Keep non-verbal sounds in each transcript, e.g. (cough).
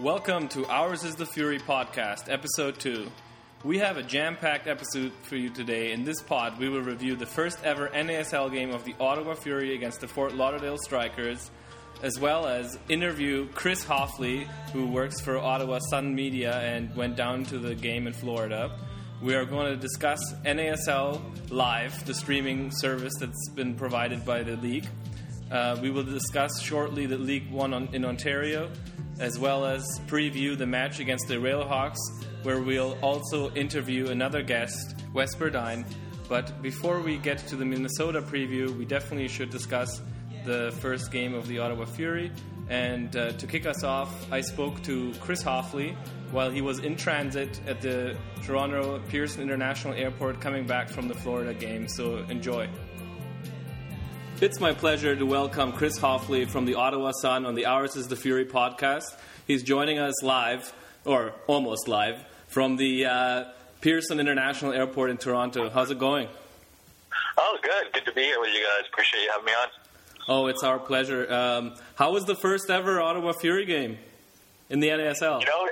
Welcome to Ours is the Fury podcast, episode 2. We have a jam packed episode for you today. In this pod, we will review the first ever NASL game of the Ottawa Fury against the Fort Lauderdale Strikers, as well as interview Chris Hoffley, who works for Ottawa Sun Media and went down to the game in Florida. We are going to discuss NASL Live, the streaming service that's been provided by the league. Uh, we will discuss shortly the League One on, in Ontario, as well as preview the match against the Railhawks, where we'll also interview another guest, Wes Burdine. But before we get to the Minnesota preview, we definitely should discuss the first game of the Ottawa Fury. And uh, to kick us off, I spoke to Chris Hoffley while he was in transit at the Toronto Pearson International Airport coming back from the Florida game. So enjoy. It's my pleasure to welcome Chris Hoffley from the Ottawa Sun on the Ours is the Fury podcast. He's joining us live, or almost live, from the uh, Pearson International Airport in Toronto. How's it going? Oh, good. Good to be here with you guys. Appreciate you having me on. Oh, it's our pleasure. Um, how was the first ever Ottawa Fury game in the NASL? You know,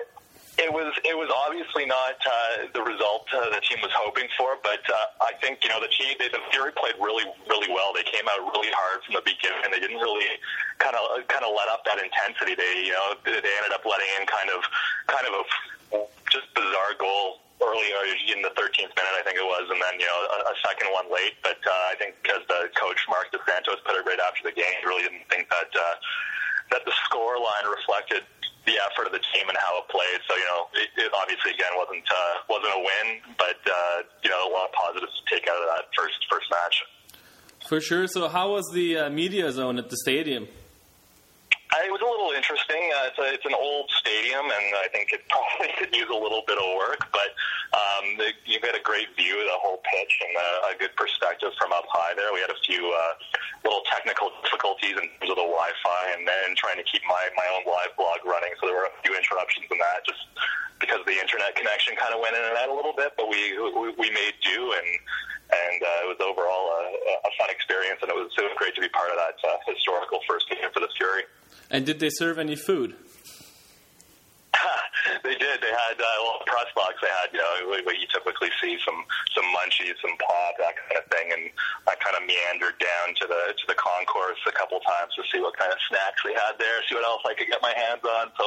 it was it was obviously not uh, the result uh, the team was hoping for, but uh, I think you know the team They, the Fury played really really well. They came out really hard from the beginning. They didn't really kind of kind of let up that intensity. They you know they ended up letting in kind of kind of a just bizarre goal early in the 13th minute, I think it was, and then you know a, a second one late. But uh, I think because the coach Marc Dos Santos put it right after the game, he really didn't think that uh, that the score line reflected the effort of the team and how it played. So you know, it, it obviously again wasn't uh, wasn't a win, but uh, you know a lot of positives to take out of that first first match. For sure. So how was the uh, media zone at the stadium? Uh, it was a little interesting. Uh, it's, a, it's an old stadium, and I think it (laughs) probably could use a little bit of work. But um, the, you get a great view of the whole pitch and a, a good perspective from up high there. We had a few uh, little technical difficulties in terms of the Wi-Fi, and then trying to keep my my own live blog running. So there were a few interruptions in that, just because the internet connection kind of went in and out a little bit. But we we, we made do, and and uh, it was overall a, a fun experience, and it was, it was great to be part of that uh, historical first game for the Fury. And did they serve any food? (laughs) they did. They had uh, well, press box. They had you know what you typically see some some munchies, some pop, that kind of thing. And kind of meandered down to the to the concourse a couple times to see what kind of snacks they had there, see what else I could get my hands on. So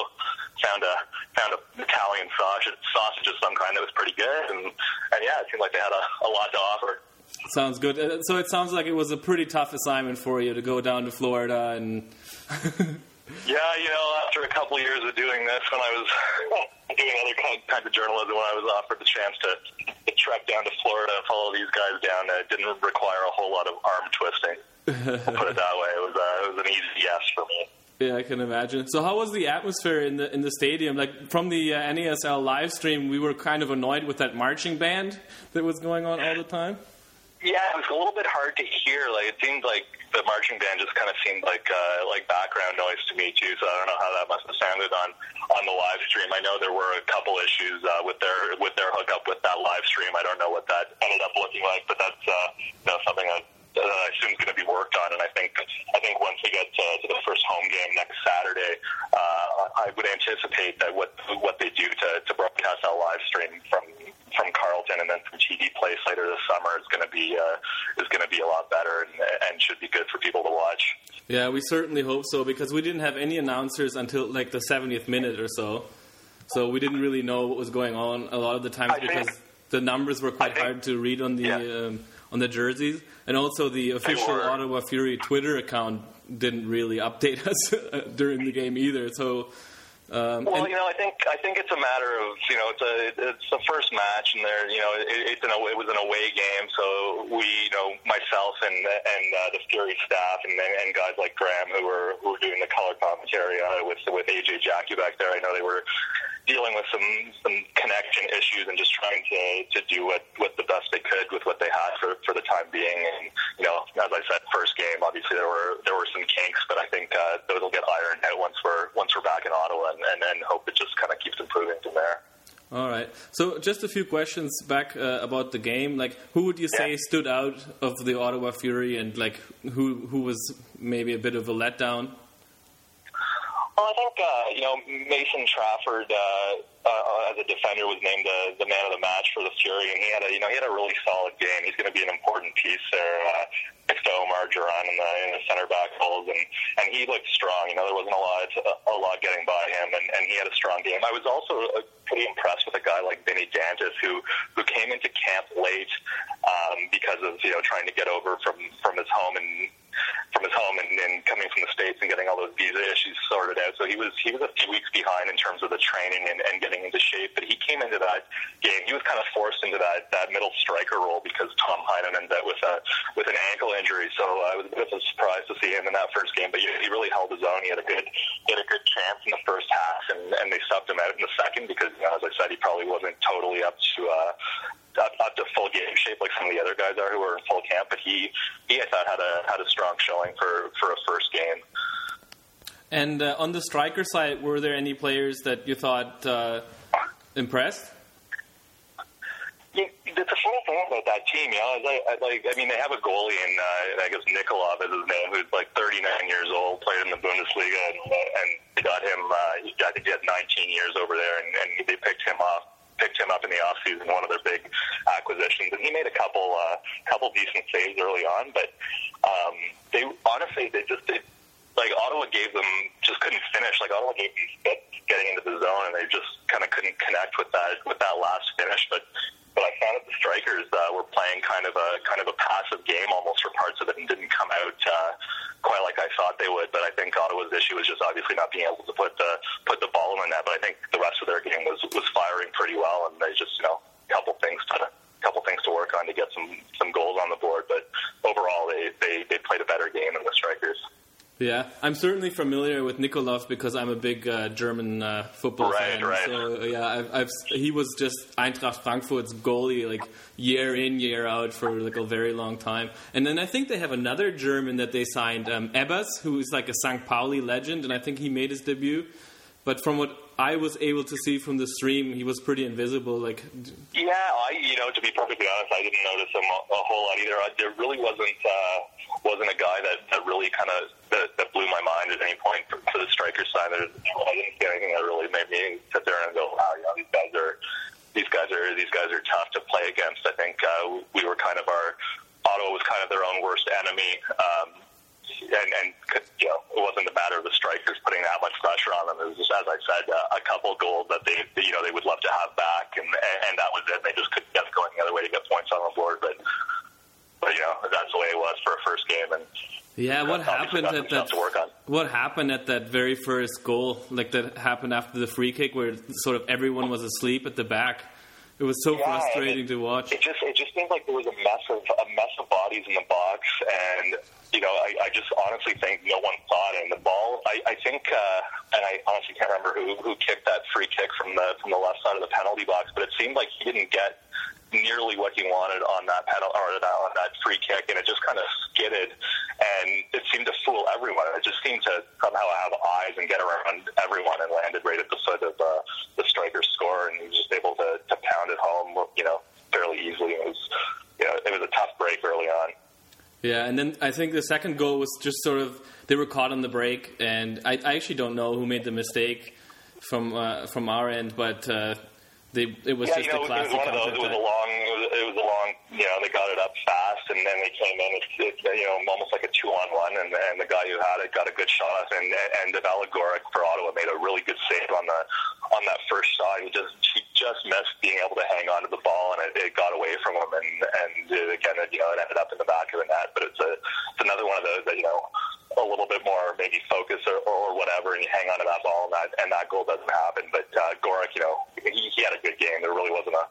found a found a Italian sausage sausage of some kind that was pretty good, and and yeah, it seemed like they had a, a lot to offer. Sounds good. Uh, So it sounds like it was a pretty tough assignment for you to go down to Florida and. (laughs) Yeah, you know, after a couple of years of doing this, when I was (laughs) doing other kind of journalism, when I was offered the chance to trek down to Florida and follow these guys down, it didn't require a whole lot of arm twisting. I'll put it that way. It was uh, it was an easy yes for me. Yeah, I can imagine. So, how was the atmosphere in the in the stadium? Like from the uh, NASL live stream, we were kind of annoyed with that marching band that was going on all the time. Yeah, it was a little bit hard to hear. Like it seemed like the marching band just kind of seemed like uh, like background noise to me too. So I don't know how that must have sounded on on the live stream. I know there were a couple issues uh, with their with their hookup with that live stream. I don't know what that ended up looking like, but that's uh, you know something that. That I assume is going to be worked on, and I think I think once we get to, to the first home game next Saturday, uh, I would anticipate that what what they do to, to broadcast that live stream from from Carleton and then from TD Place later this summer is going to be uh, is going to be a lot better and, and should be good for people to watch. Yeah, we certainly hope so because we didn't have any announcers until like the 70th minute or so. So we didn't really know what was going on a lot of the times I because think- the numbers were quite think- hard to read on the Yeah. um, on the jerseys, and also the official were. Ottawa Fury Twitter account didn't really update (laughs) us during the game either. So. Um, Well, you know, I think I think it's a matter of you know it's a it's the first match and there you know it, it's an it was an away game so we you know myself and and uh, the Fury staff and and guys like Graham who were who were doing the color commentary uh, with with AJ Jackie back there I know they were dealing with some some connection issues and just trying to to do what what the best they could with what they had for for the time being and you know as I said first game obviously there were there were some kinks but I think uh, those will get ironed out once we're once we're back in Ottawa and, and then hope it just kind of keeps improving from there. All right. So, just a few questions back uh, about the game. Like, who would you say Yeah. stood out of the Ottawa Fury, and like who who was maybe a bit of a letdown? Well, I think uh, you know Mason Trafford uh, uh, as a defender was named the, the man of the match for the Fury, and he had a you know he had a really solid game. He's going to be an important piece there uh, next to Omar Jarun in the in the center back holes, and and he looked strong. You know there wasn't a lot a, a lot getting by him, and, and he had a strong game. I was also uh, pretty impressed with a guy like Vini Dantas who who came into camp late um, because of you know trying to get over from from his home and from his home and, and coming from the states and getting all those visa issues sorted out. So he was he was a few weeks behind in terms of the training and, and getting into shape. But he came into that game. He was kind of forced into that that middle striker role because Tom Heinemann ended up with a with an ankle injury. So it was a bit of a surprise to see him in that first game. But he, he really held his own. He had a good he had a good chance in the first half, and, and they subbed him out in the second because, you know, as I said, he probably wasn't totally up to. Uh, up, up to full game shape like some of the other guys are who are in full camp. But he, he I thought had a had a strong showing for for a first game. And uh, on the striker side, were there any players that you thought uh, impressed? Yeah, it's a funny thing about that team, you know. I, I, like, I mean, they have a goalie, and uh, I guess Nikolov is his name, who's like 39 years old, played in the Bundesliga, and, and they got him. Uh, I think he had 19 years over there, and, and they picked him up picked him up in the offseason, one of their big acquisitions, and he made a couple uh, couple decent saves early on. But um, they honestly, they just they, like Ottawa gave them just couldn't finish. Like Ottawa gave them getting into the zone, and they just kind of couldn't connect with that with that last finish. But but I found that the strikers uh, were playing kind of a kind of a passive game almost for parts of it, and didn't come out. Uh, quite like I thought they would. But I think Ottawa's issue was just obviously not being able to put the put the ball in the net. But I think the rest of their game was was firing pretty well, and they just you know a couple things to couple things to work on to get some some goals on the board. But overall, they they, they played a better game than the strikers. Yeah, I'm certainly familiar with Nikolov because I'm a big uh, German uh, football right, fan. Right. So yeah, I've, I've, he was just Eintracht Frankfurt's goalie like year in year out for like a very long time. And then I think they have another German that they signed, um, Ebbers, who is like a St. Pauli legend, and I think he made his debut. But from what I was able to see from the stream, he was pretty invisible. Like, yeah, I you know to be perfectly honest, I didn't notice him a, whole lot either. There really wasn't. Uh, wasn't a guy that, that really kind of that, that blew my mind at any point for, for the striker side. There, I didn't see anything that really made me sit there and go, "Wow, know, these guys are these guys are these guys are tough to play against." I think uh, we were kind of our Ottawa was kind of their own worst enemy. Um, and, and you know, it wasn't a matter of the strikers putting that much pressure on them. It was just, as I said, uh, a couple goals that they, you know, they would love to have back, and and that was it. They just couldn't get going the other way to get points on the board. But but you know that's the way it was for a first game. And yeah, what happened at that? What happened at that very first goal? Like that happened after the free kick, where sort of everyone was asleep at the back. It was so yeah, frustrating it, to watch. It just it just seemed like there was a mess of a mess of bodies in the box, and you know I, I just honestly think no one thought in the ball. I, I think, uh, and I honestly can't remember who who kicked that free kick from the from the left side of the penalty box, but it seemed like he didn't get nearly what he wanted on that penalty or that, on that free kick, and it just kind of skidded, and it seemed to fool everyone. It just seemed to somehow have eyes and get around everyone, and landed right at the foot of uh, the striker's score, and he was just able to, to pound it home, you know, fairly easily. It was, you know, it was a tough break early on. Yeah, and then I think the second goal was just sort of they were caught on the break, and I, I actually don't know who made the mistake from uh, from our end, but uh, they, it was yeah, just you know, a classic. It was one of those. It was a long. It was, it was a long. You know, they got it up fast, and then they came in. It's, it's you know almost like a two on one, and, and the guy who had it got a good shot, and and Allegoric for Ottawa made a really good save on the on that first shot. He just he just missed being able to hang on to the ball, and it, it got away from him, and and again, you know, it ended up in the back of the net. But it's a it's another one of those that you know a little bit more maybe focus or, or whatever, and you hang on to that ball, and that and that goal doesn't happen. But uh, Gorick, you know, he, he had a good game. There really wasn't a,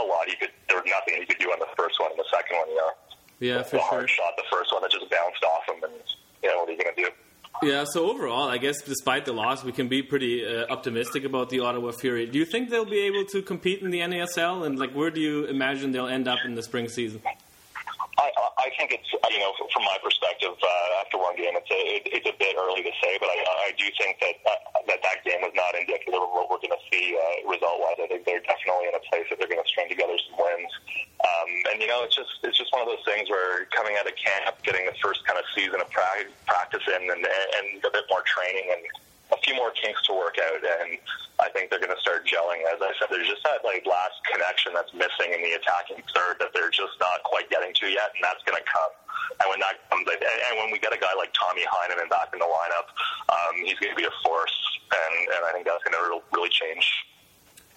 a lot he could. There was nothing he could do on the first one and the second one. You know, yeah, the, for the sure. hard shot, the first one that just bounced off him, and you know what are you going to do? Yeah, so overall, I guess despite the loss, we can be pretty uh, optimistic about the Ottawa Fury. Do you think they'll be able to compete in the NASL, and like where do you imagine they'll end up in the spring season? I, I think it's you know from my perspective uh, after one game it's a it, it's a bit early to say, but I, I do think that uh, that that game was not indicative of what we're going to see uh, result wise. I think they're definitely in a place that they're going to string together some wins, um, and you know it's just it's just one of those things where coming out of camp, getting the first kind of season of pra- practice in, and and a bit more training and a few more and I think they're going to start gelling. As I said, there's just that like last connection that's missing in the attacking third that they're just not quite getting to yet, and that's going to come. And when that comes, and when we get a guy like Tommy Heinemann back in the lineup, um, he's going to be a force, and, and I think that's going to really change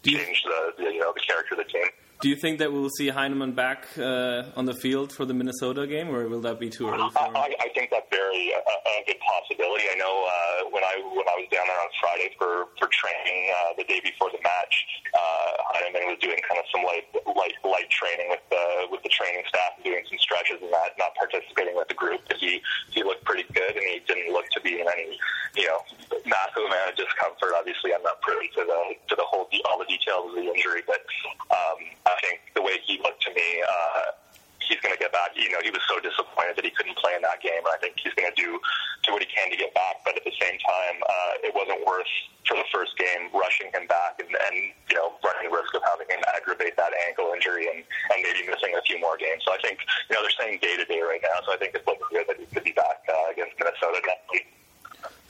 change the, the you know the character of the team. Do you think that we'll see Heinemann back uh, on the field for the Minnesota game, or will that be too early? For him? I, I think that's very uh, a good possibility. I know uh, when I when I was down there on Friday for for training uh, the day before the match, uh, Heinemann was doing kind of some light light light training with the with the training staff, doing some stretches and that, not participating with the group. But he he looked pretty good, and he didn't look to be in any you know massive amount of discomfort. Obviously, I'm not privy to the to the whole all the details of the injury, but. Um, I think the way he looked to me, uh, he's going to get back. You know, he was so disappointed that he couldn't play in that game, and I think he's going to do do what he can to get back. But at the same time, uh, it wasn't worth for the first game rushing him back and, and you know running the risk of having him aggravate that ankle injury and, and maybe missing a few more games. So I think you know they're saying day to day right now. So I think it's looking good that he could be back uh, against Minnesota next week.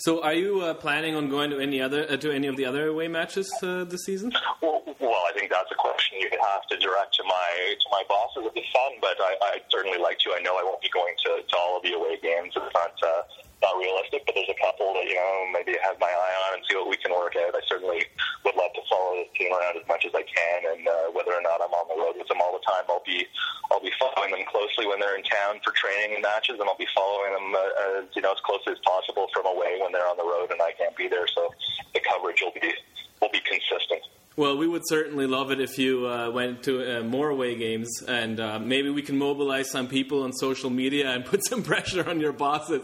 So, are you uh, planning on going to any other uh, to any of the other away matches uh, this season? Well, well, I think that's a question you have to direct to my to my bosses at the Sun, but I, I'd certainly like to. I know I won't be going to, to all of the away games. It's not uh, not realistic, but there's a couple that you know maybe have my eye on and see what we can work out. I certainly would love to follow this team around as much as I can, and uh, whether or not I'm on the road with them all the time, I'll be I'll be following them closely when they're in town for training and matches, and I'll be following them uh, you know as closely as possible from away when they're on the road and I can't be there. So the coverage will be will be consistent. Well, we would certainly love it if you uh, went to uh, more away games, and uh, maybe we can mobilize some people on social media and (laughs) put some pressure on your bosses.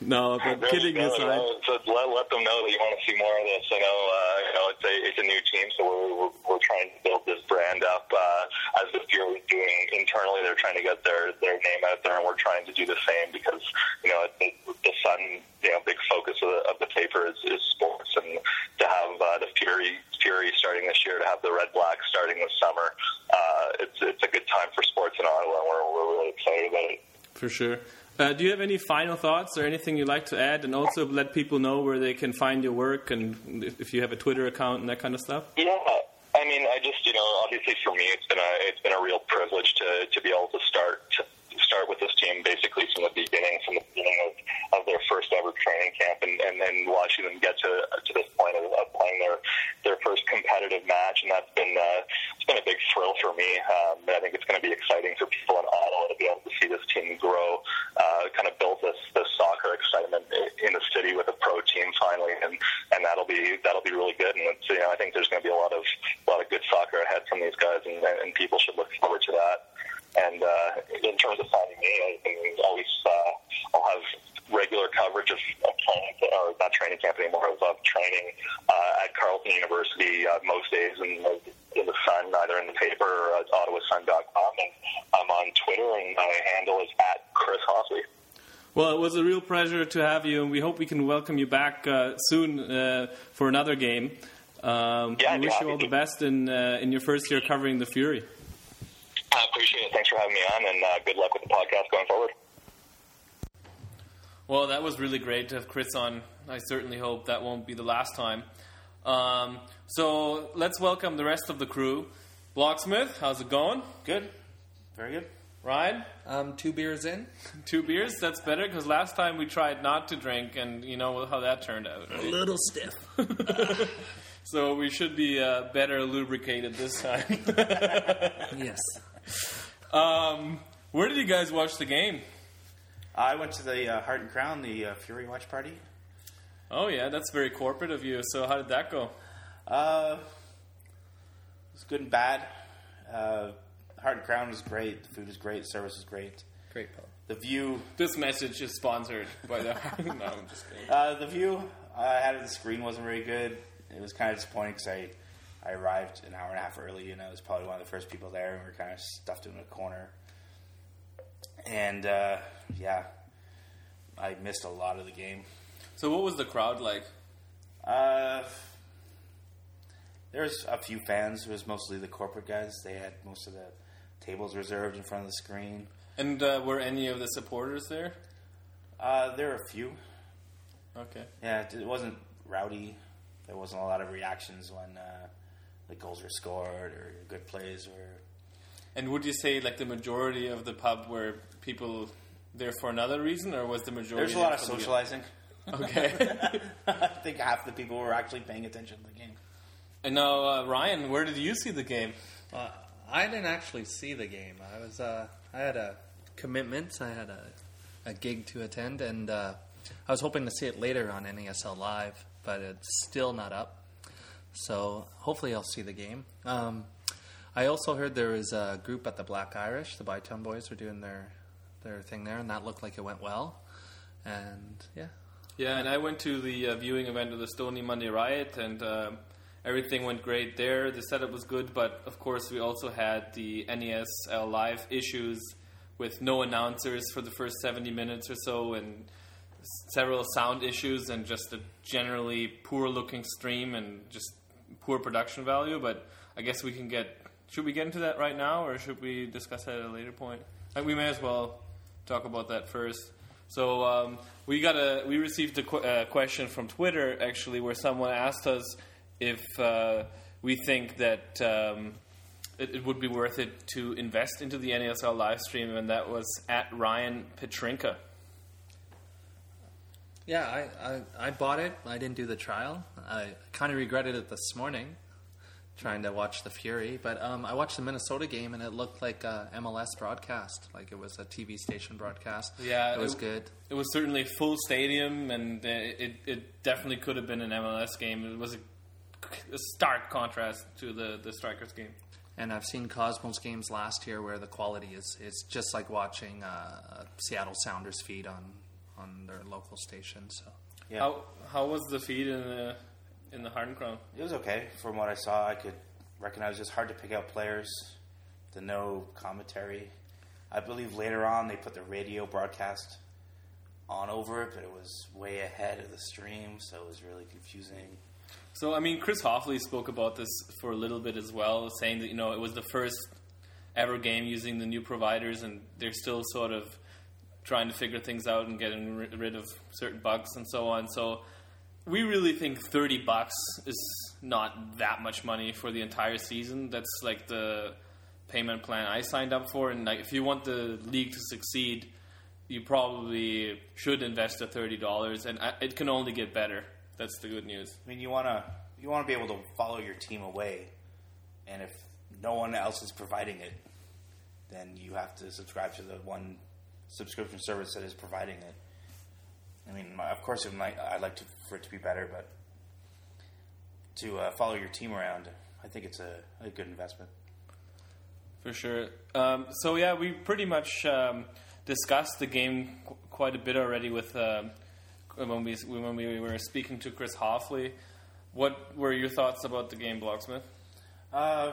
no, but kidding no, aside, no, so let, let them know that you want to see more of this. I know, uh, you know, it's a it's a new team, so we're we're, we're trying to build this brand up uh, as the Fury is doing internally. They're trying to get their their name out there, and we're trying to do the same because you know the, the Sun, you know, big focus of the, of the paper is, is sports, and to have uh, the Fury Fury starting this year, to have the Red Blacks starting this summer, uh, it's it's a good time for sports in Ottawa, and we're we're really excited about it. for sure. Uh, do you have any final thoughts or anything you'd like to add, and also let people know where they can find your work and if- you have a Twitter account and that kind of stuff? Yeah, I mean, I just you know, obviously for me, it's been a it's been a real privilege to to be able to start start with this team basically from the beginning, from the beginning of, of their first ever training camp, and and then watching them get to to this point of, of playing their their first competitive match, and that's been uh, it's been a big thrill for me. Um, and I think it's going to be exciting for people in Ottawa to be able to see this team grow, uh, kind of build this this soccer excitement in the city with a pro team finally, and and that'll be that'll be really good. And it's, you know, I think there's going to be a lot of a lot of good soccer ahead from these guys, and, and people should look forward to that. And uh, in terms of finding me, I can always uh, I'll have regular coverage of, of training or not training camp anymore of, of training uh, at Carleton University uh, most days in the, in the Sun, either in the paper or at OttawaSun.com. And I'm on Twitter, and my handle is at Chris Hoffley. Well, it was a real pleasure to have you, and we hope we can welcome you back uh, soon uh, for another game. Um, Yeah, we wish you all the best in uh, in your first year covering the Fury. I appreciate it. Thanks for having me on, and uh, good luck with the podcast going forward. Well, that was really great to have Chris on. I certainly hope that won't be the last time. Um, so let's welcome the rest of the crew. Blocksmith, how's it going? Good. Very good. Ryan, Um, two beers in. (laughs) two beers. That's better because last time we tried not to drink, and you know how that turned out. right? little stiff. (laughs) So we should be uh, better lubricated this time. (laughs) yes. Um, where did you guys watch the game? I went to the uh, Heart and Crown, the uh, Fury watch party. Oh yeah, that's very corporate of you. So how did that go? Uh, it was good and bad. Uh, Heart and Crown was great. The food was great. Service was great. Great pub. The view, This message is sponsored by the. (laughs) no, I'm just kidding. uh, the view I had of the screen wasn't very good. It was kind of disappointing because I, I arrived an hour and a half early, and I was probably one of the first people there, and we were kind of stuffed in a corner. And uh, yeah, I missed a lot of the game. So what was the crowd like? Uh, there was a few fans. It was mostly the corporate guys. They had most of the tables reserved in front of the screen. And uh, were any of the supporters there? Uh, there were a few. Okay. Yeah, it wasn't rowdy, there wasn't a lot of reactions when uh, the goals were scored or good plays were. And would you say like the majority of the pub were people there for another reason, or was the majority? There's a lot there of for socializing. Okay. (laughs) I think half the people were actually paying attention to the game. and now, uh, Ryan, where did you see the game? Uh, I didn't actually see the game. I was uh, I had a commitment. I had a, a gig to attend, and uh, I was hoping to see it later on NASL Live, but it's still not up. So hopefully, I'll see the game. Um, I also heard there was a group at the Black Irish. The Bytown boys were doing their their thing there, and that looked like it went well. And yeah, Yeah, and I went to the uh, viewing event of the Stony Monday Riot, and uh, everything went great there. The setup was good, but of course, we also had the NASL live issues with no announcers for the first 70 minutes or so, and several sound issues, and just a generally poor looking stream and just poor production value. But I guess we can get. Should we get into that right now, or should we discuss that at a later point? Uh, we may as well talk about that first. So um, we got a we received a qu- uh, question from Twitter actually, where someone asked us if uh, we think that um, it, it would be worth it to invest into the NASL live stream, and that was at Ryan Petrinka. Yeah, I, I, I bought it. I didn't do the trial. I kind of regretted it this morning, trying to watch the Fury. But um, I watched the Minnesota game, and it looked like a MLS broadcast, like it was a TV station broadcast. Yeah, it was it- good. It was certainly full stadium, and it it definitely could have been an MLS game. It was a, a stark contrast to the the Strikers game. And I've seen Cosmos games last year where the quality is it's just like watching uh, a Seattle Sounders feed on on their local station. So Yeah. How how was the feed in the in the Heart and Crown? It was okay. From what I saw, I could recognize It it's hard to pick out players, The no commentary. I believe later on they put the radio broadcast on over it, but it was way ahead of the stream, so it was really confusing. So, I mean, Chris Hoffley spoke about this for a little bit as well, saying that, you know, it was the first ever game using the new providers, and they're still sort of trying to figure things out and getting ri- rid of certain bugs and so on. So, we really think 30 bucks is not that much money for the entire season. That's like the payment plan I signed up for, and like, if you want the league to succeed, you probably should invest the $30, and I- it can only get better. That's the good news. I mean, you wanna you wanna be able to follow your team away, and if no one else is providing it, then you have to subscribe to the one subscription service that is providing it. I mean, my- of course, it might, I'd like to, for it to be better, but to uh, follow your team around, I think it's a, a good investment. For sure. Um, so yeah, we pretty much um, discussed the game qu- quite a bit already with um when we when we were speaking to Chris Hoffley. What were your thoughts about the game, Blocksmith? Um,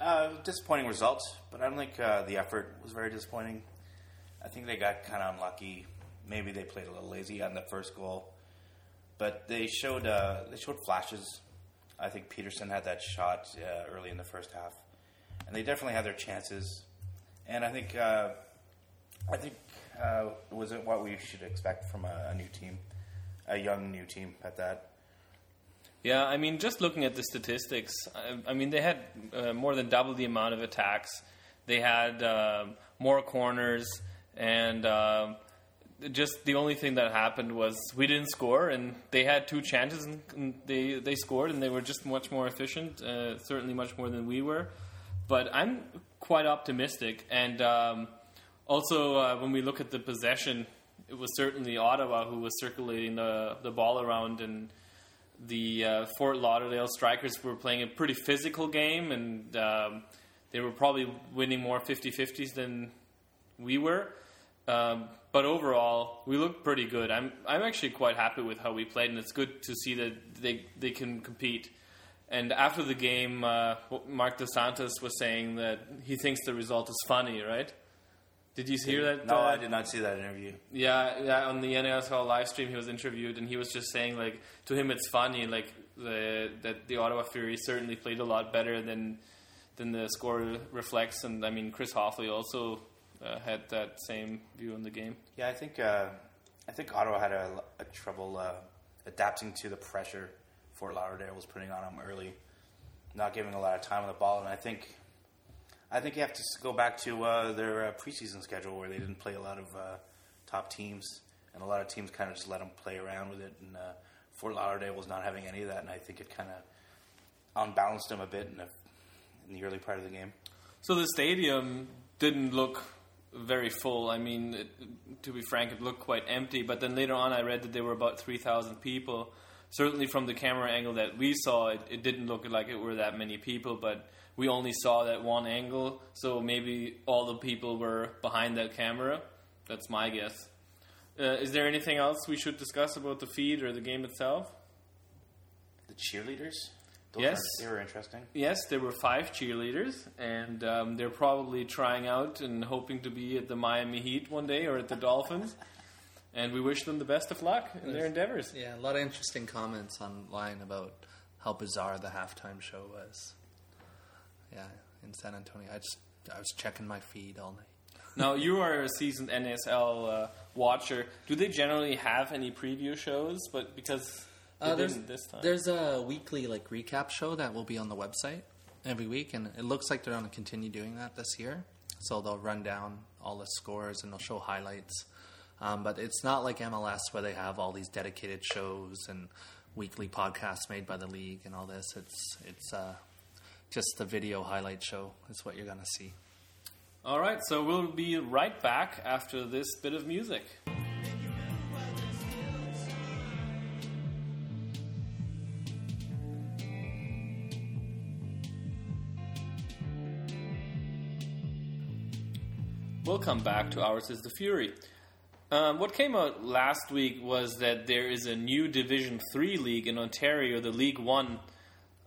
uh, disappointing results, but I don't think uh, the effort was very disappointing. I think they got kind of unlucky. Maybe they played a little lazy on the first goal, but they showed uh, they showed flashes. I think Peterson had that shot uh, early in the first half, and they definitely had their chances. And I think uh, I think uh, was it what we should expect from a, a new team, a young new team at that. Yeah, I mean, just looking at the statistics, I, I mean, they had uh, more than double the amount of attacks. They had uh, more corners, and uh, just the only thing that happened was we didn't score, and they had two chances, and, they they scored, and they were just much more efficient, uh, certainly much more than we were. But I'm quite optimistic, and um, also uh, when we look at the possession, it was certainly Ottawa who was circulating the the ball around and the uh, Fort Lauderdale Strikers were playing a pretty physical game, and um, they were probably winning more 50 50s than we were. Um, but overall, we looked pretty good. I'm I'm actually quite happy with how we played, and it's good to see that they they can compete. And after the game, uh, Marc Dos Santos was saying that he thinks the result is funny, right? Did you hear that? No, uh, I did not see that interview. yeah, yeah. On the NASL live stream, he was interviewed, and he was just saying, like, to him, it's funny, like the that the Ottawa Fury certainly played a lot better than than the score reflects. And I mean, Chris Hoffley also uh, had that same view on the game. Yeah, I think uh, I think Ottawa had a, a trouble uh, adapting to the pressure Fort Lauderdale was putting on them early, not giving a lot of time on the ball, and I think I think you have to go back to uh, their uh, preseason schedule where they didn't play a lot of uh, top teams, and a lot of teams kind of just let them play around with it. And uh, Fort Lauderdale was not having any of that, and I think it kind of unbalanced them a bit in the, in the early part of the game. So the stadium didn't look very full. I mean, it, to be frank, it looked quite empty. But then later on, I read that there were about three thousand people. Certainly, from the camera angle that we saw, it, it didn't look like it were that many people. But we only saw that one angle, so maybe all the people were behind that camera. That's my guess. Uh, is there anything else we should discuss about the feed or the game itself? The cheerleaders, Those Yes. were- they were interesting. Yes, there were five cheerleaders, and um, they're probably trying out and hoping to be at the Miami Heat one day or at the Dolphins. (laughs) And we wish them the best of luck in their endeavors. Yeah, a lot of interesting comments online about how bizarre the halftime show was. Yeah, in San Antonio. I just I was checking my feed all night. (laughs) Now, you are a seasoned NASL uh, watcher. Do they generally have any preview shows? But because they Uh, there's this time. there's a weekly like recap show that will be on the website every week, and it looks like they're going to continue doing that this year. So they'll run down all the scores and they'll show highlights. Um, but it's not like MLS where they have all these dedicated shows and weekly podcasts made by the league and all this. It's it's uh, just the video highlight show is what you're going to see. All right, so we'll be right back after this bit of music. Welcome back to Ours is the Fury. Um, what came out last week was that there is a new Division Three league in Ontario, the League One.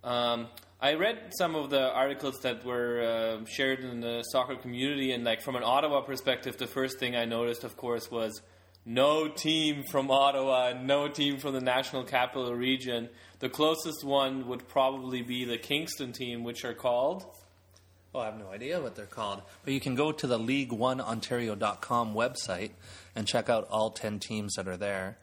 Um, I read some of the articles that were uh, shared in the soccer community, and like from an Ottawa perspective, the first thing I noticed, of course, was no team from Ottawa, no team from the National Capital Region. The closest one would probably be the Kingston team, which are called. Oh, I have no idea what they're called. But you can go to the League1Ontario.com website and check out all 10 teams that are there.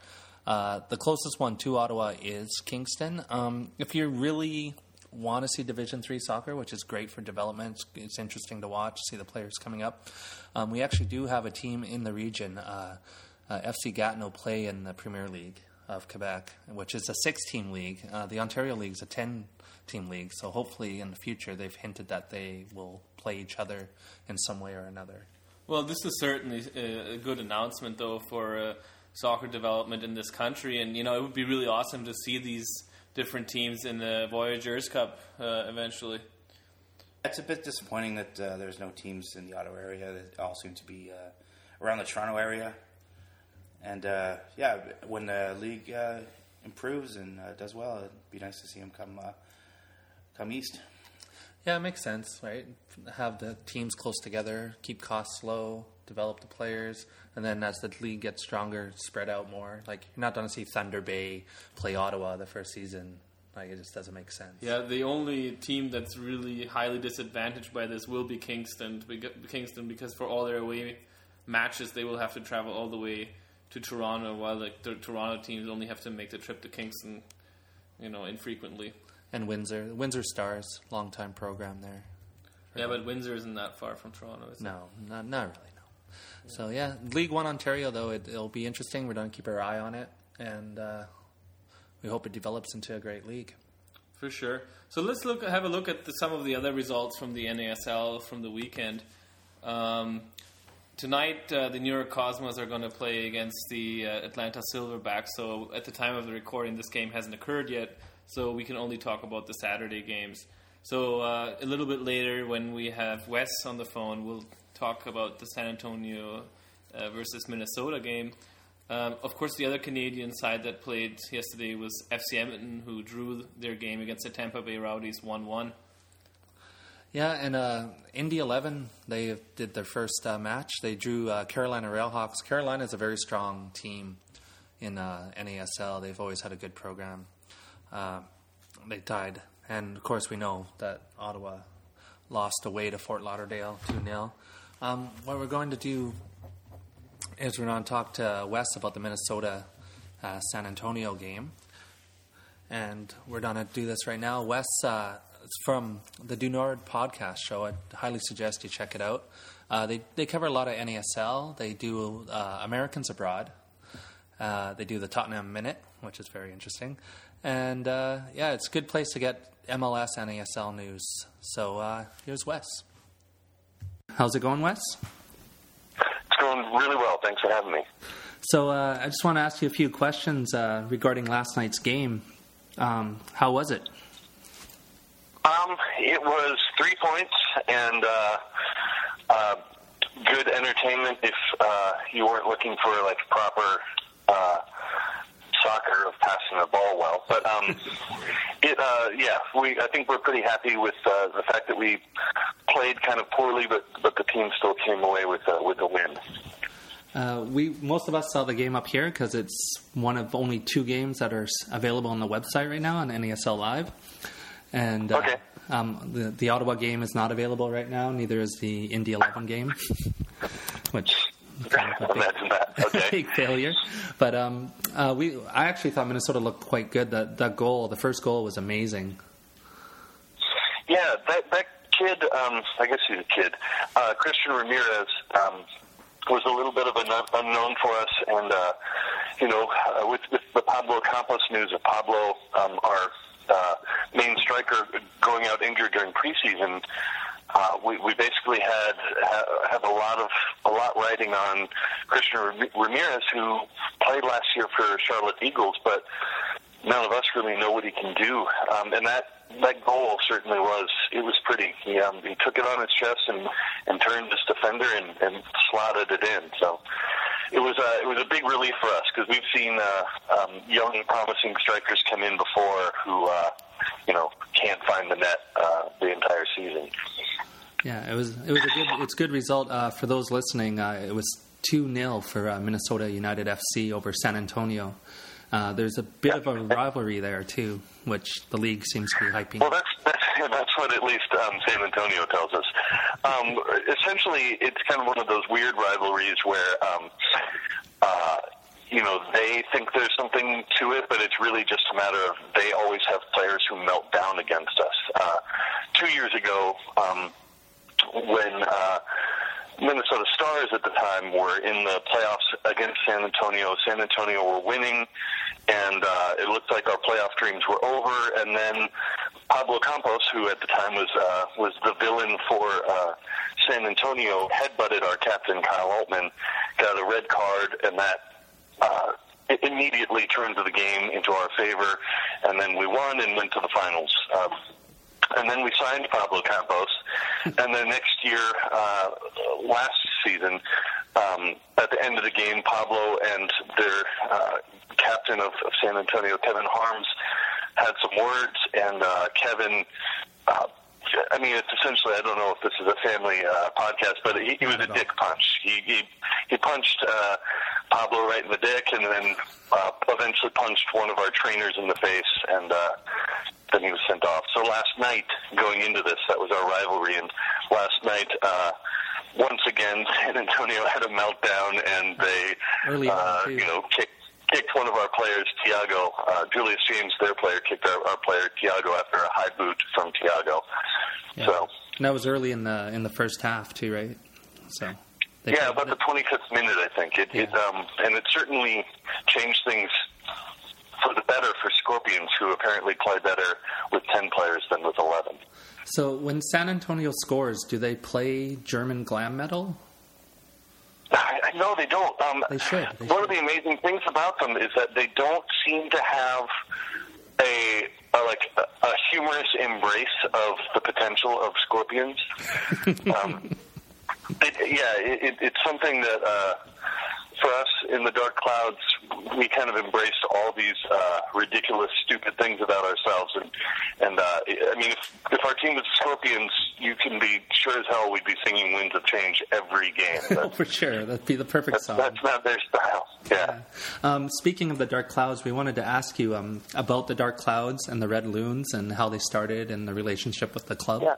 Uh, the closest one to Ottawa is Kingston. Um, if you really want to see Division Three soccer, which is great for development, it's, it's interesting to watch, see the players coming up. Um, we actually do have a team in the region. Uh, uh, FC Gatineau play in the Premier League of Quebec, which is a six-team league. Uh, the Ontario League is a ten-team league, so hopefully in the future they've hinted that they will play each other in some way or another. Well, this is certainly a a good announcement, though, for uh, soccer development in this country. And, you know, it would be really awesome to see these different teams in the Voyageurs Cup uh, eventually. It's a bit disappointing that uh, there's no teams in the Ottawa area. They all seem to be uh, around the Toronto area. And uh, yeah, when the league uh, improves and uh, does well, it'd be nice to see them come uh, come east. Yeah, it makes sense, right? Have the teams close together, keep costs low, develop the players, and then as the league gets stronger, spread out more. Like you're not going to see Thunder Bay play Ottawa the first season. Like it just doesn't make sense. Yeah, the only team that's really highly disadvantaged by this will be Kingston. beca- Kingston, because for all their away matches, they will have to travel all the way to Toronto, while the, the Toronto teams only have to make the trip to Kingston, you know, infrequently. And Windsor, Windsor Stars, long time program there. Yeah, but Windsor isn't that far from Toronto. Is it? No, not not really. No. So yeah, League One Ontario though it, it'll be interesting. We're going to keep our eye on it, and uh, we hope it develops into a great league. For sure. So let's look have a look at the, some of the other results from the NASL from the weekend. Um, tonight, uh, the New York Cosmos are going to play against the uh, Atlanta Silverbacks. So at the time of the recording, this game hasn't occurred yet. So we can only talk about the Saturday games. So uh, a little bit later, when we have Wes on the phone, we'll talk about the San Antonio uh, versus Minnesota game. Um, of course, the other Canadian side that played yesterday was FC Edmonton, who drew their game against the Tampa Bay Rowdies 1 1. Yeah, and uh, Indy 11, they did their first uh, match. They drew uh, Carolina Railhawks. Carolina is a very strong team in uh, NASL. They've always had a good program. Uh, they tied. And of course, we know that Ottawa lost away to Fort Lauderdale 2 0. Um, what we're going to do is we're going to talk to Wes about the Minnesota uh, San Antonio game. and we're gonna do this right now. Wes, uh, from the Du Nord podcast show. I highly suggest you check it out. Uh, they they cover a lot of NASL. They do uh, Americans abroad. Uh, they do the Tottenham Minute, which is very interesting, and uh, yeah, it's a good place to get MLS NASL news. So uh, here's Wes. How's it going, Wes? It's going really well. Thanks for having me. So uh, I just want to ask you a few questions uh, regarding last night's game. Um, how was it? Um, it was three points and uh, uh, good entertainment if uh, you weren't looking for like proper uh, soccer of passing the ball well. But um, (laughs) it, uh, yeah, we I think we're pretty happy with uh, the fact that we played kind of poorly, but but the team still came away with uh, with a win. Uh, we most of us saw the game up here because it's one of only two games that are available on the website right now on NASL Live, and uh, Okay. um, the the Ottawa game is not available right now. Neither is the Indy Eleven game, (laughs) which kind of a big, Imagine that. Okay. big failure. But um, uh, we I actually thought Minnesota looked quite good. That that goal, the first goal, was amazing. Yeah, that that kid. Um, I guess he's a kid. Uh, Christian Ramirez um, was a little bit of an unknown for us, and uh, you know, uh, with, with the Pablo Campos news of Pablo, um, our uh, main striker, going out injured during preseason. Uh, we, we basically had ha- have a lot of a lot riding on Christian Ramirez, who played last year for Charlotte Eagles, but none of us really know what he can do. Um, and that that goal certainly was it was pretty. He um, he took it on his chest and and turned his defender and, and slotted it in. So it was a it was a big relief for us because we've seen uh, um, young promising strikers come in before who uh, you know can't find the net uh, the entire season. Yeah, it was it was a good it's good result uh, for those listening. Uh, it was two 0 for uh, Minnesota United FC over San Antonio. Uh, there's a bit of a rivalry there too, which the league seems to be hyping. Well, that's that's, what at least um, San Antonio tells us. Um, essentially, it's kind of one of those weird rivalries where, um, uh, you know, they think there's something to it, but it's really just a matter of they always have players who melt down against us. Uh, two years ago, um, when uh, Minnesota Stars at the time were in the playoffs against San Antonio. San Antonio were winning, and uh, it looked like our playoff dreams were over. And then Pablo Campos, who at the time was uh, was the villain for uh, San Antonio, headbutted our captain Kyle Altman, got a red card, and that. Uh, immediately turned the game into our favor, and then we won and went to the finals. Um, and then we signed Pablo Campos. (laughs) and then next year, uh, last season, um, at the end of the game, Pablo and their uh, captain of, of San Antonio, Kevin Harms, had some words, and uh, Kevin. Uh, I mean, it's essentially. I don't know if this is a family uh, podcast, but he, he was a dick punch. He he, he punched uh, Pablo right in the dick, and then uh, eventually punched one of our trainers in the face, and uh, then he was sent off. So last night, going into this, that was our rivalry, and last night. Uh, once again, (laughs) San Antonio had a meltdown, and they, Early uh, you know, kicked kicked one of our players, Tiago. Uh, Julius James, their player, kicked our, our player Tiago after a high boot from Tiago. Yeah. So And that was early in the in the first half too, right? So yeah, about the 25th minute, I think. It, it Yeah. um, and it certainly changed things for the better for Scorpions, who apparently play better with 10 players than with 11. So when San Antonio scores, do they play German glam metal? Know they don't. Um, They should, they one should. of the amazing things about them is that they don't seem to have a, a like a, a humorous embrace of the potential of scorpions. (laughs) um, it, yeah, it, it, it's something that uh, for us in the Dark Clouds, we kind of embraced all these uh, ridiculous, stupid things about ourselves, and and uh, I mean, if if our team was Scorpions, you can be sure as hell we'd be singing "Winds of Change" every game. Oh, (laughs) That's, for sure, that'd be the perfect that's, song. that's not their style. Yeah. Um, speaking of the Dark Clouds, we wanted to ask you um, about the Dark Clouds and the Red Loons and how they started and the relationship with the club. Yeah.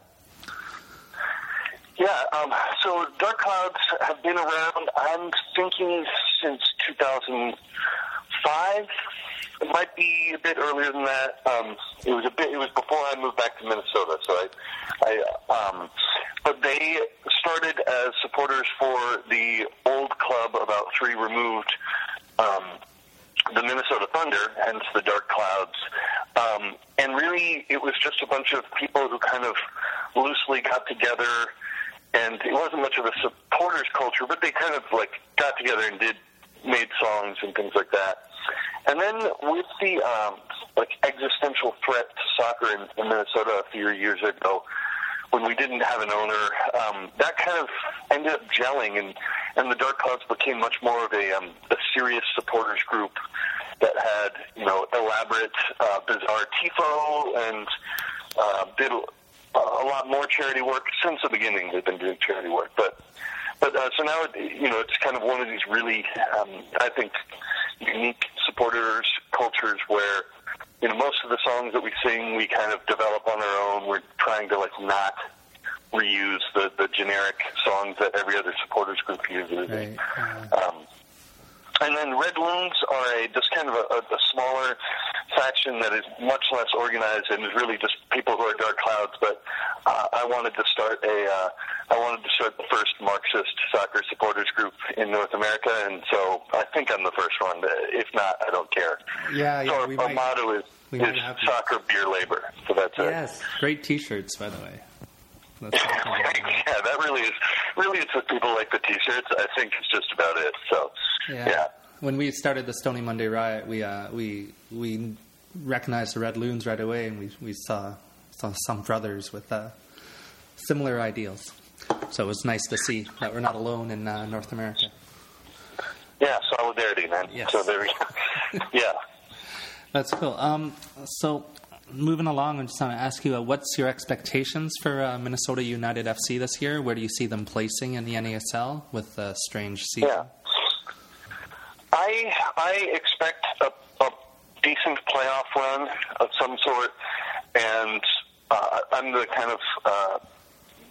Yeah, um, so Dark Clouds have been around, I'm thinking, since 2005. it might be a bit earlier than that. Um, it was a bit. It was before I moved back to Minnesota. So I, I um, but they started as supporters for the old club about three removed. Um, the Minnesota Thunder, hence the Dark Clouds. Um, and really, it was just a bunch of people who kind of loosely got together, and it wasn't much of a supporters culture, but they kind of like got together and did made songs and things like that. And then with the um, like existential threat to soccer in, in Minnesota a few years ago, when we didn't have an owner, um, that kind of ended up gelling, and and the Dark Clouds became much more of a, um, a serious supporters group that had you know elaborate, uh, bizarre tifo and uh, did a, lot more charity work since the beginning. They've been doing charity work, but but uh, so now it, you know it's kind of one of these really, um, I think, unique supporters cultures where you know most of the songs that we sing we kind of develop on our own. We're trying to like not reuse the the generic songs that every other supporters group uses. Right. Um, and then Red Loons are a just kind of a, a, a smaller faction that is much less organized and is really just people who are dark clouds. But uh, I wanted to start a uh, I wanted to start the first Marxist soccer supporters group in North America, and so I think I'm the first one. If not, I don't care. Yeah, yeah. so our, we our might, motto is, we is might have to- soccer beer labor. So that's it. yes, great T-shirts, by the way. That's (laughs) yeah, that really is really it's what people like the t-shirts. I think it's just about it. So Yeah. yeah. When we started the Stony Monday riot, we uh, we we recognized the Red Loons right away, and we we saw saw some brothers with uh, similar ideals. So it was nice to see that we're not alone in uh, North America. Yeah, solidarity, man. Yes. So there (laughs) yeah. That's cool. Um, so moving along, I just want to ask you, uh, what's your expectations for uh, Minnesota United FC this year? Where do you see them placing in the NASL with a strange season? Yeah. I I expect a, a decent playoff run of some sort, and uh, I'm the kind of uh,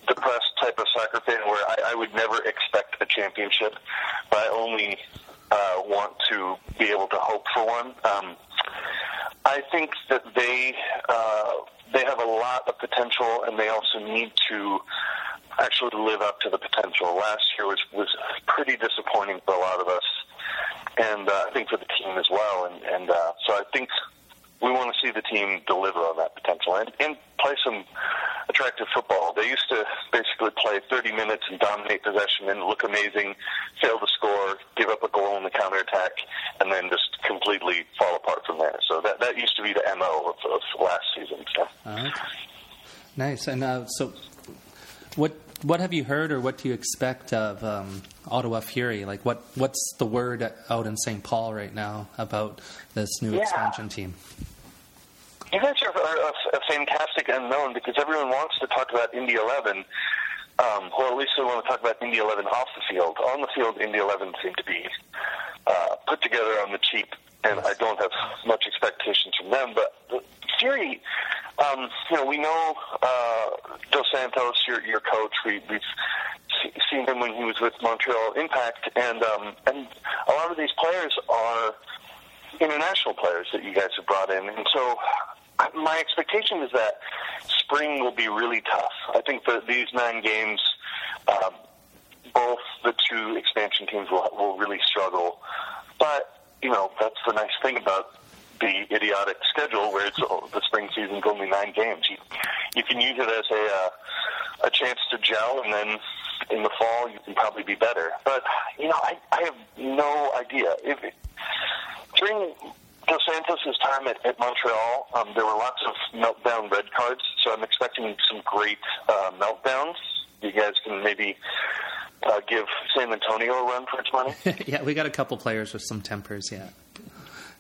depressed type of soccer fan where I, I would never expect a championship, but I only uh, want to be able to hope for one. Um, I think that they uh, they have a lot of potential, and they also need to actually live up to the potential. Last year was was pretty disappointing for a lot of us, and uh, I think for the team as well. And, and uh, so I think we want to see the team deliver on that potential and, and play some attractive football. They used to basically play 30 minutes and dominate possession and look amazing, fail to score, give up a goal in the counterattack, and then just completely fall apart from there. So that that used to be the mo of, of last season. So. Okay. Nice. And uh, so, what what have you heard, or what do you expect of um, Ottawa Fury? Like, what what's the word out in St. Paul right now about this new Yeah. expansion team? You guys are a, a fantastic unknown because everyone wants to talk about Indy 11. Um, or at least they want to talk about Indy 11 off the field. On the field, Indy 11 seem to be uh, put together on the cheap, and I don't have much expectations from them. But the Fury, um, you know, we know uh, Dos Santos, your your coach. We, we've seen him when he was with Montreal Impact, and um, and a lot of these players are international players that you guys have brought in, and so my expectation is that spring will be really tough. I think that these nine games, um, both the two expansion teams will will really struggle. But you know that's the nice thing about the idiotic schedule, where it's oh, the spring season's only nine games. You you can use it as a uh, a chance to gel, and then in the fall you can probably be better. But you know I I have no idea if during Dos Santos' time at, at Montreal, um, there were lots of meltdown red cards, so I'm expecting some great uh, meltdowns. You guys can maybe uh, give San Antonio a run for its money. (laughs) yeah, we got a couple players with some tempers. Yeah,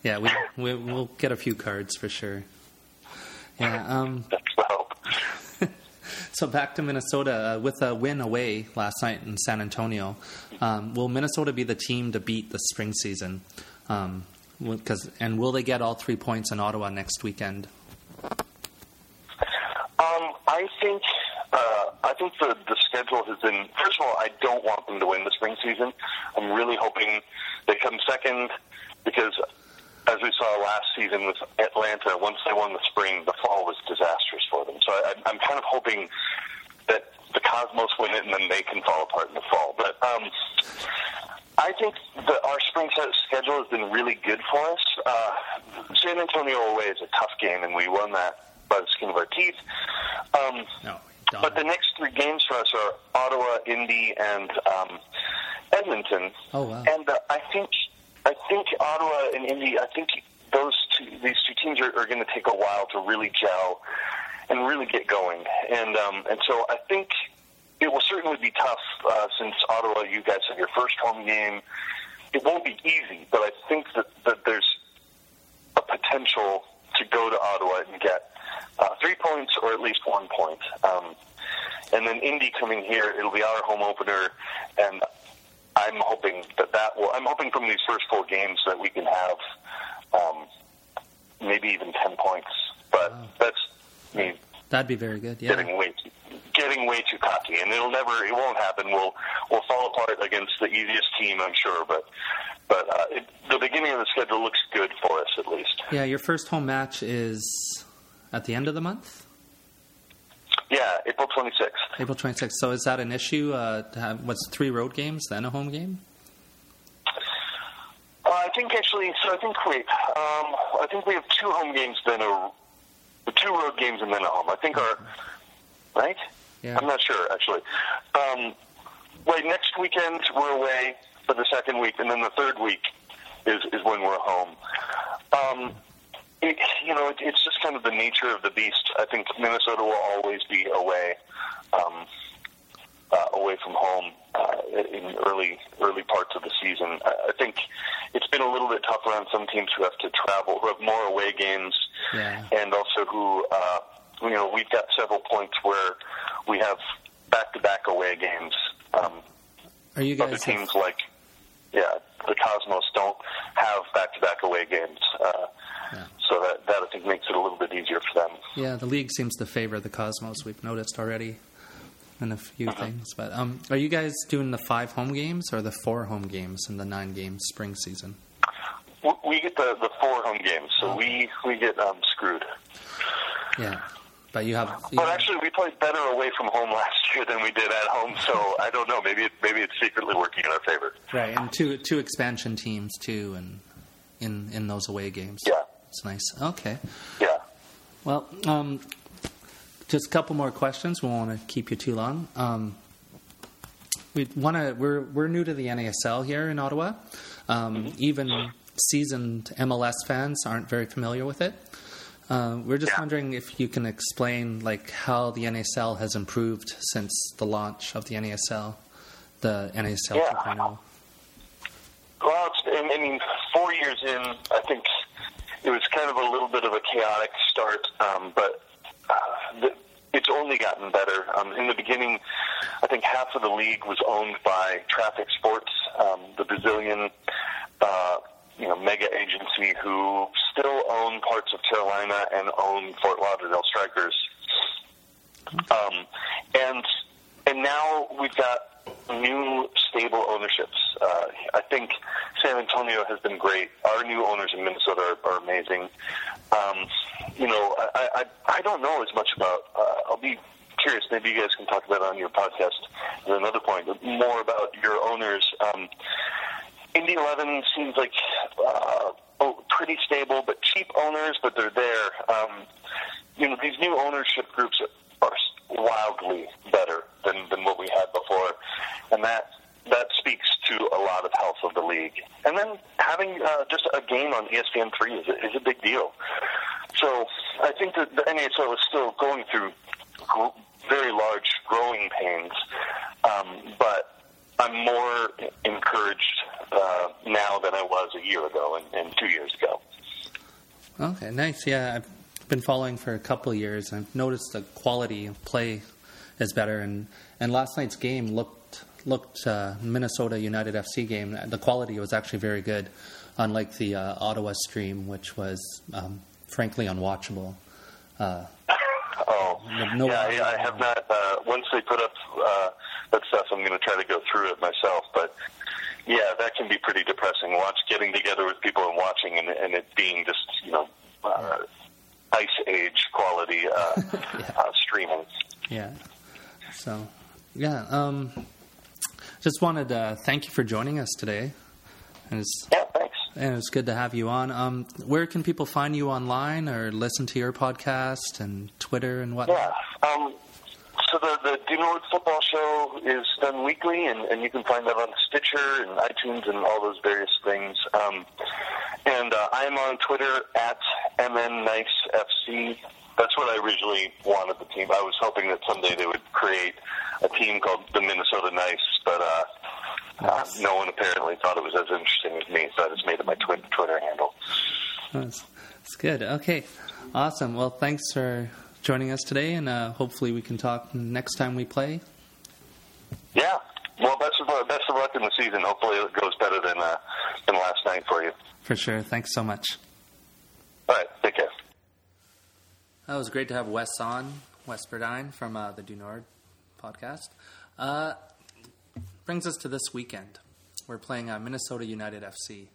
yeah, we, we we'll get a few cards for sure. Yeah. Um, (laughs) That's the hope. (laughs) so back to Minnesota uh, with a win away last night in San Antonio. Um, will Minnesota be the team to beat the spring season? Um, because and will they get all three points in Ottawa next weekend? Um, I think uh, I think the the schedule has been. First of all, I don't want them to win the spring season. I'm really hoping they come second because as we saw last season with Atlanta, once they won the spring, the fall was disastrous for them. So I, I'm kind of hoping that the Cosmos win it and then they can fall apart in the fall. But um, I think that our spring schedule has been really good for us. Uh, San Antonio away is a tough game, and we won that by the skin of our teeth. Um, No, but the next three games for us are Ottawa, Indy, and um, Edmonton. Oh, wow. And uh, I think I think Ottawa and Indy. I think those two these two teams are, are going to take a while to really gel and really get going. And um, and so I think it will certainly be tough uh, since Ottawa. You guys have your first home game. It won't be easy, but I think that, that there's a potential to go to Ottawa and get uh, three points or at least one point. Um, and then Indy coming here, it'll be our home opener, and I'm hoping that that will. I'm hoping from these first four games that we can have um, maybe even ten points. But that's me That'd be very good. Yeah. getting way too, getting way too cocky, and it'll never. It won't happen. We'll we'll fall apart against the easiest team, I'm sure. But but uh, it, the beginning of the schedule looks good for us at least. Yeah, your first home match is at the end of the month, Yeah, April 26th. April 26th. So is that an issue? Uh, to have, what's three road games, then a home game? Uh, I think actually, so I think wait, um, I think we have two home games, then a two road games, and then a home. I think our right. Yeah. I'm not sure actually. Um, wait, next weekend we're away for the second week, and then the third week is is when we're home. Um, it, you know, it, it's just kind of the nature of the beast. I think Minnesota will always be away. Um, uh, away from home uh, in early early parts of the season. I, I think it's been a little bit tougher on some teams who have to travel, who have more away games, Yeah. and also who uh, you know we've got several points where we have back to back away games. Um, Are you guys other teams like yeah the Cosmos don't have back to back away games. Uh, Yeah. So that, that I think makes it a little bit easier for them. Yeah, the league seems to favor the Cosmos. We've noticed already in a few Uh-huh. things. But um, are you guys doing the five home games or the four home games in the nine game spring season? We- We get the, the four home games, so we, we get um, screwed. Yeah, but you have. You But actually, we played better away from home last (laughs) year than we did at home. So I don't know. Maybe it, maybe it's secretly working in our favor. right, and two two expansion teams too, and in in those away games. Yeah. it's nice. Okay, Yeah. well, um, just a couple more questions. We won't want to keep you too long. Um, we want to. We're we're new to the NASL here in Ottawa. Um, Even seasoned MLS fans aren't very familiar with it. Uh, we're just Yeah. wondering if you can explain like how the NASL has improved since the launch of the NASL, the NASL Yeah. 2.0. Well, it's, I mean, four years in, I think it was kind of a little bit of a chaotic start, um, but uh, the, it's only gotten better. Um, in the beginning, I think half of the league was owned by Traffic Sports, um, the Brazilian, uh, you know, mega agency who still own parts of Carolina and own Fort Lauderdale Strikers. Um, and and now we've got new stable ownerships. Uh, I think San Antonio has been great. Our new owners in Minnesota are, are amazing. Um, you know, I, I I don't know as much about. Uh, I'll be curious. Maybe you guys can talk about it on your podcast at another point. More about your owners. Um, Indy Eleven seems like uh, oh, pretty stable, but cheap owners, but they're there. Um, you know, these new ownership groups are wildly better than, than what we had before, and that that speaks to a lot of health of the league. And then having uh, just a game on ESPN three is a, is a big deal. So I think that the NHL is still going through very large growing pains, um, but I'm more encouraged uh, now than I was a year ago and, and two years ago. Okay, nice. Yeah, I've been following for a couple years. I've noticed the quality of play is better, and and last night's game looked looked uh, Minnesota United FC game. The quality was actually very good, unlike the uh, Ottawa stream, which was um, frankly unwatchable. Uh, Oh, No- yeah, I, I have not. Uh, once they put up uh, that stuff, I'm going to try to go through it myself. But yeah, that can be pretty depressing. Watch getting together with people and watching, and, and it being just you know uh, ice age quality uh, (laughs) uh, streaming. Yeah. So, yeah. Um, just wanted to thank you for joining us today. And it's, Yeah, thanks. and it's good to have you on. Um, where can people find you online or listen to your podcast and Twitter and whatnot? Yeah. Um, so the the Du Nord Football Show is done weekly, and, and you can find that on Stitcher and iTunes and all those various things. Um, and uh, I'm on Twitter at MNNiceFC. That's what I originally wanted the team. I was hoping that someday they would create a team called the Minnesota Nice, but uh, uh, no one apparently thought it was as interesting as me, so I just made it my twi- Twitter handle. That's, that's good. Okay. Awesome. Well, thanks for joining us today, and uh, hopefully we can talk next time we play. Yeah. Well, best of luck, best of luck in the season. Hopefully, it goes better than uh, than last night for you. For sure. Thanks so much. All right. Take care. That was great to have Wes on, Wes Burdine from uh, the Du Nord podcast. Uh, brings us to this weekend. We're playing uh, Minnesota United FC,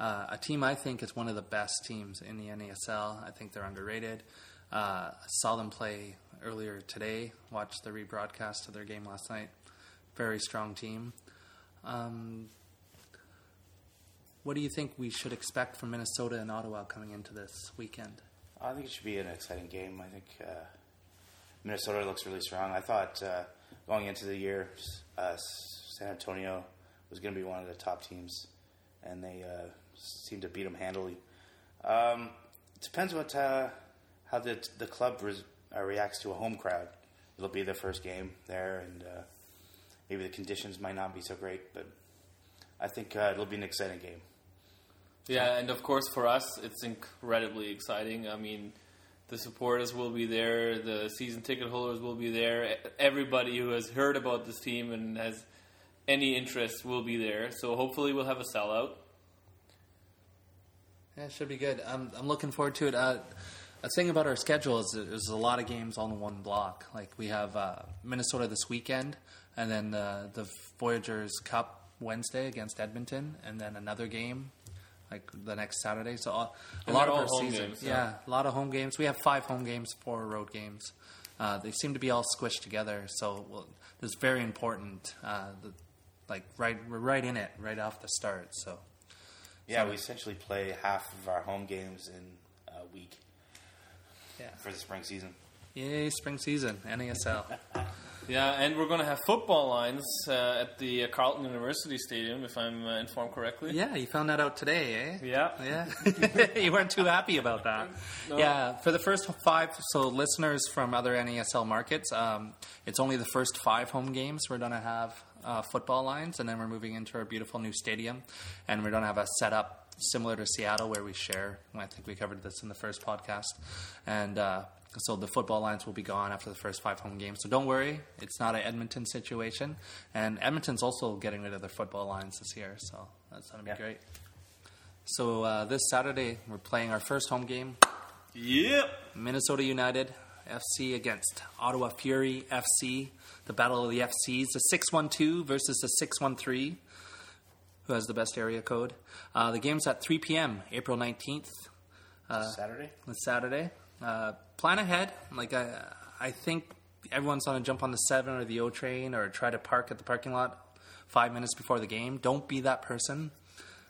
uh, a team I think is one of the best teams in the NASL. I think they're underrated. Uh, I saw them play earlier today, watched the rebroadcast of their game last night. Very strong team. Um, what do you think we should expect from Minnesota and Ottawa coming into this weekend? I think it should be an exciting game. I think uh, Minnesota looks really strong. I thought uh, going into the year, uh, San Antonio was going to be one of the top teams, and they uh, seemed to beat them handily. Um, it depends what uh, how the the club res- uh, reacts to a home crowd. It'll be their first game there, and maybe the conditions might not be so great, but I think it'll be an exciting game. Yeah, and of course for us, it's incredibly exciting. I mean, the supporters will be there, the season ticket holders will be there, everybody who has heard about this team and has any interest will be there. So hopefully we'll have a sellout. Yeah, it should be good. I'm, I'm looking forward to it. Uh, a thing about our schedule is there's a lot of games on one block. Like we have uh, Minnesota this weekend, and then the the Voyageurs Cup Wednesday against Edmonton, and then another game like the next Saturday. So uh, a lot of our home season, games, yeah, yeah. a lot of home games. We have five home games, four road games. Uh, they seem to be all squished together, so well, it's very important. Uh, the, like right, we're right in it right off the start. So Yeah, we essentially play half of our home games in a week yeah, for the spring season. yay, spring season, NASL. (laughs) Yeah, and we're going to have football lines uh, at the uh, Carleton University Stadium, if I'm uh, informed correctly. Yeah, you found that out today, eh? Yeah. Yeah. (laughs) (laughs) you weren't too happy about that. Yeah, for the first five, so listeners from other NASL markets, um, it's only the first five home games we're going to have uh, football lines, and then we're moving into our beautiful new stadium, and we're going to have a setup similar to Seattle where we share. I think we covered this in the first podcast. And uh, so the football lines will be gone after the first five home games. So don't worry, it's not an Edmonton situation. And Edmonton's also getting rid of their football lines this year, so that's going to be Yeah. great. So uh, this Saturday, we're playing our first home game Yep. Minnesota United FC against Ottawa Fury FC. The battle of the FCs, the 612 versus the 613. Who has the best area code? Uh, the game's at 3 p.m., April 19th, Saturday? this Saturday. Uh, plan ahead. Like, I, I think everyone's going to jump on the 7 or the O train or try to park at the parking lot five minutes before the game. Don't be that person.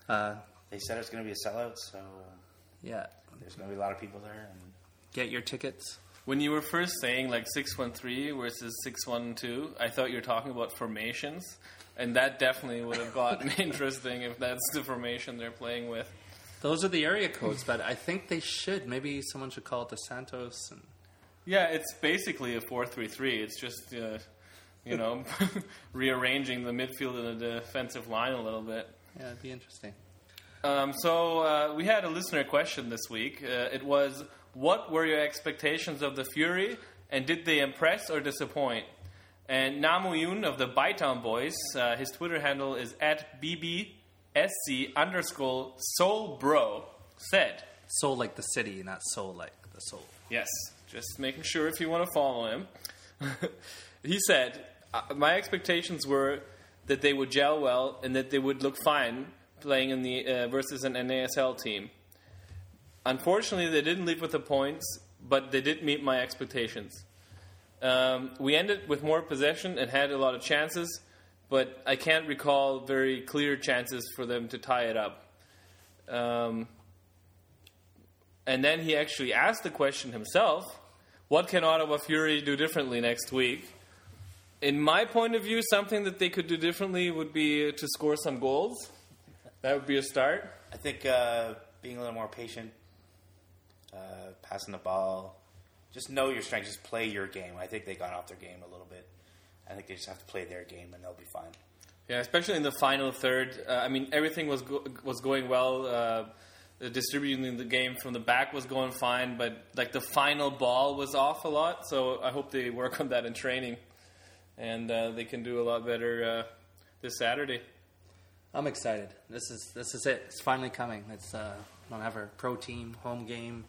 Uh, They said it's going to be a sellout, so uh, yeah, there's going to be a lot of people there. And get your tickets. When you were first saying like 613 versus 612, I thought you were talking about formations. And that definitely would have gotten (laughs) interesting if that's the formation they're playing with. Those are the area codes, but I think they should. Maybe someone should call it the Santos. And Yeah, it's basically a 4-3-3. It's just, uh, you know, (laughs) rearranging the midfield and the defensive line a little bit. yeah, it'd be interesting. Um, so uh, we had a listener question this week. Uh, it was, what were your expectations of the Fury, and did they impress or disappoint? And Namu Namuyun of the Bytown Boys, uh, his Twitter handle is at bbsc underscore soul bro said, Seoul like the city, not soul like the soul. Yes, just making sure if you want to follow him. (laughs) he said, My expectations were that they would gel well and that they would look fine playing in the uh, versus an NASL team. Unfortunately, they didn't leave with the points, but they did meet my expectations. Um, we ended with more possession and had a lot of chances, but I can't recall very clear chances for them to tie it up. Um, and then he actually asked the question himself what can Ottawa Fury do differently next week? In my point of view, something that they could do differently would be to score some goals. That would be a start. I think uh, being a little more patient, uh, passing the ball, just know your strengths, just play your game. I think they got off their game a little bit. I think they just have to play their game and they'll be fine. Yeah, especially in the final third. Uh, I mean, everything was go- was going well. Uh, the distributing the game from the back was going fine, but like the final ball was off a lot. So I hope they work on that in training, and uh, they can do a lot better uh, this Saturday. I'm excited. This is this is it. It's finally coming. It's uh, don't have a pro team home game.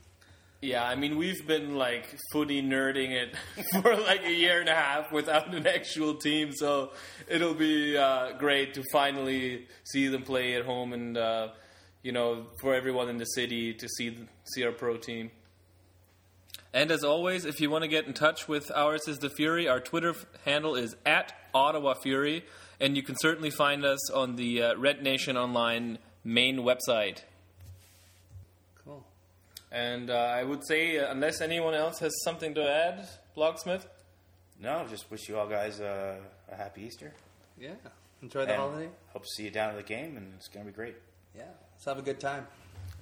Yeah, I mean we've been like footy nerding it (laughs) for like a year and a half without an actual team, so it'll be uh, great to finally see them play at home and uh, you know for everyone in the city to see see our pro team. And as always, if you want to get in touch with Ours is the Fury, our Twitter handle is at Ottawa Fury, and you can certainly find us on the uh, Red Nation Online main website. Cool. And uh, I would say, uh, unless anyone else has something to add, Blocksmith. No, just wish you all guys uh, a happy Easter. Yeah. Enjoy the And holiday. Hope to see you down at the game, and it's going to be great. Yeah. Let's have a good time.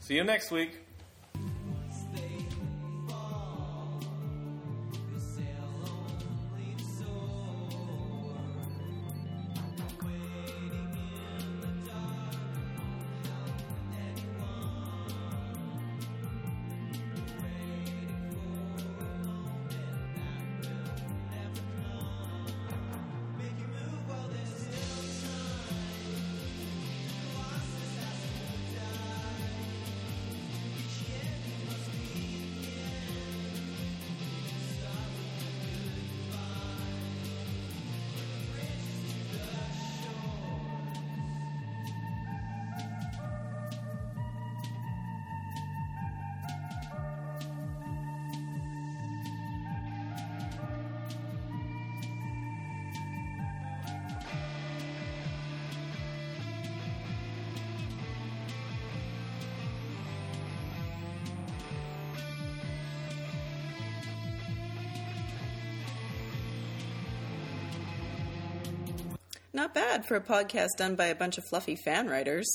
See you next week. For a podcast done by a bunch of fluffy fan writers.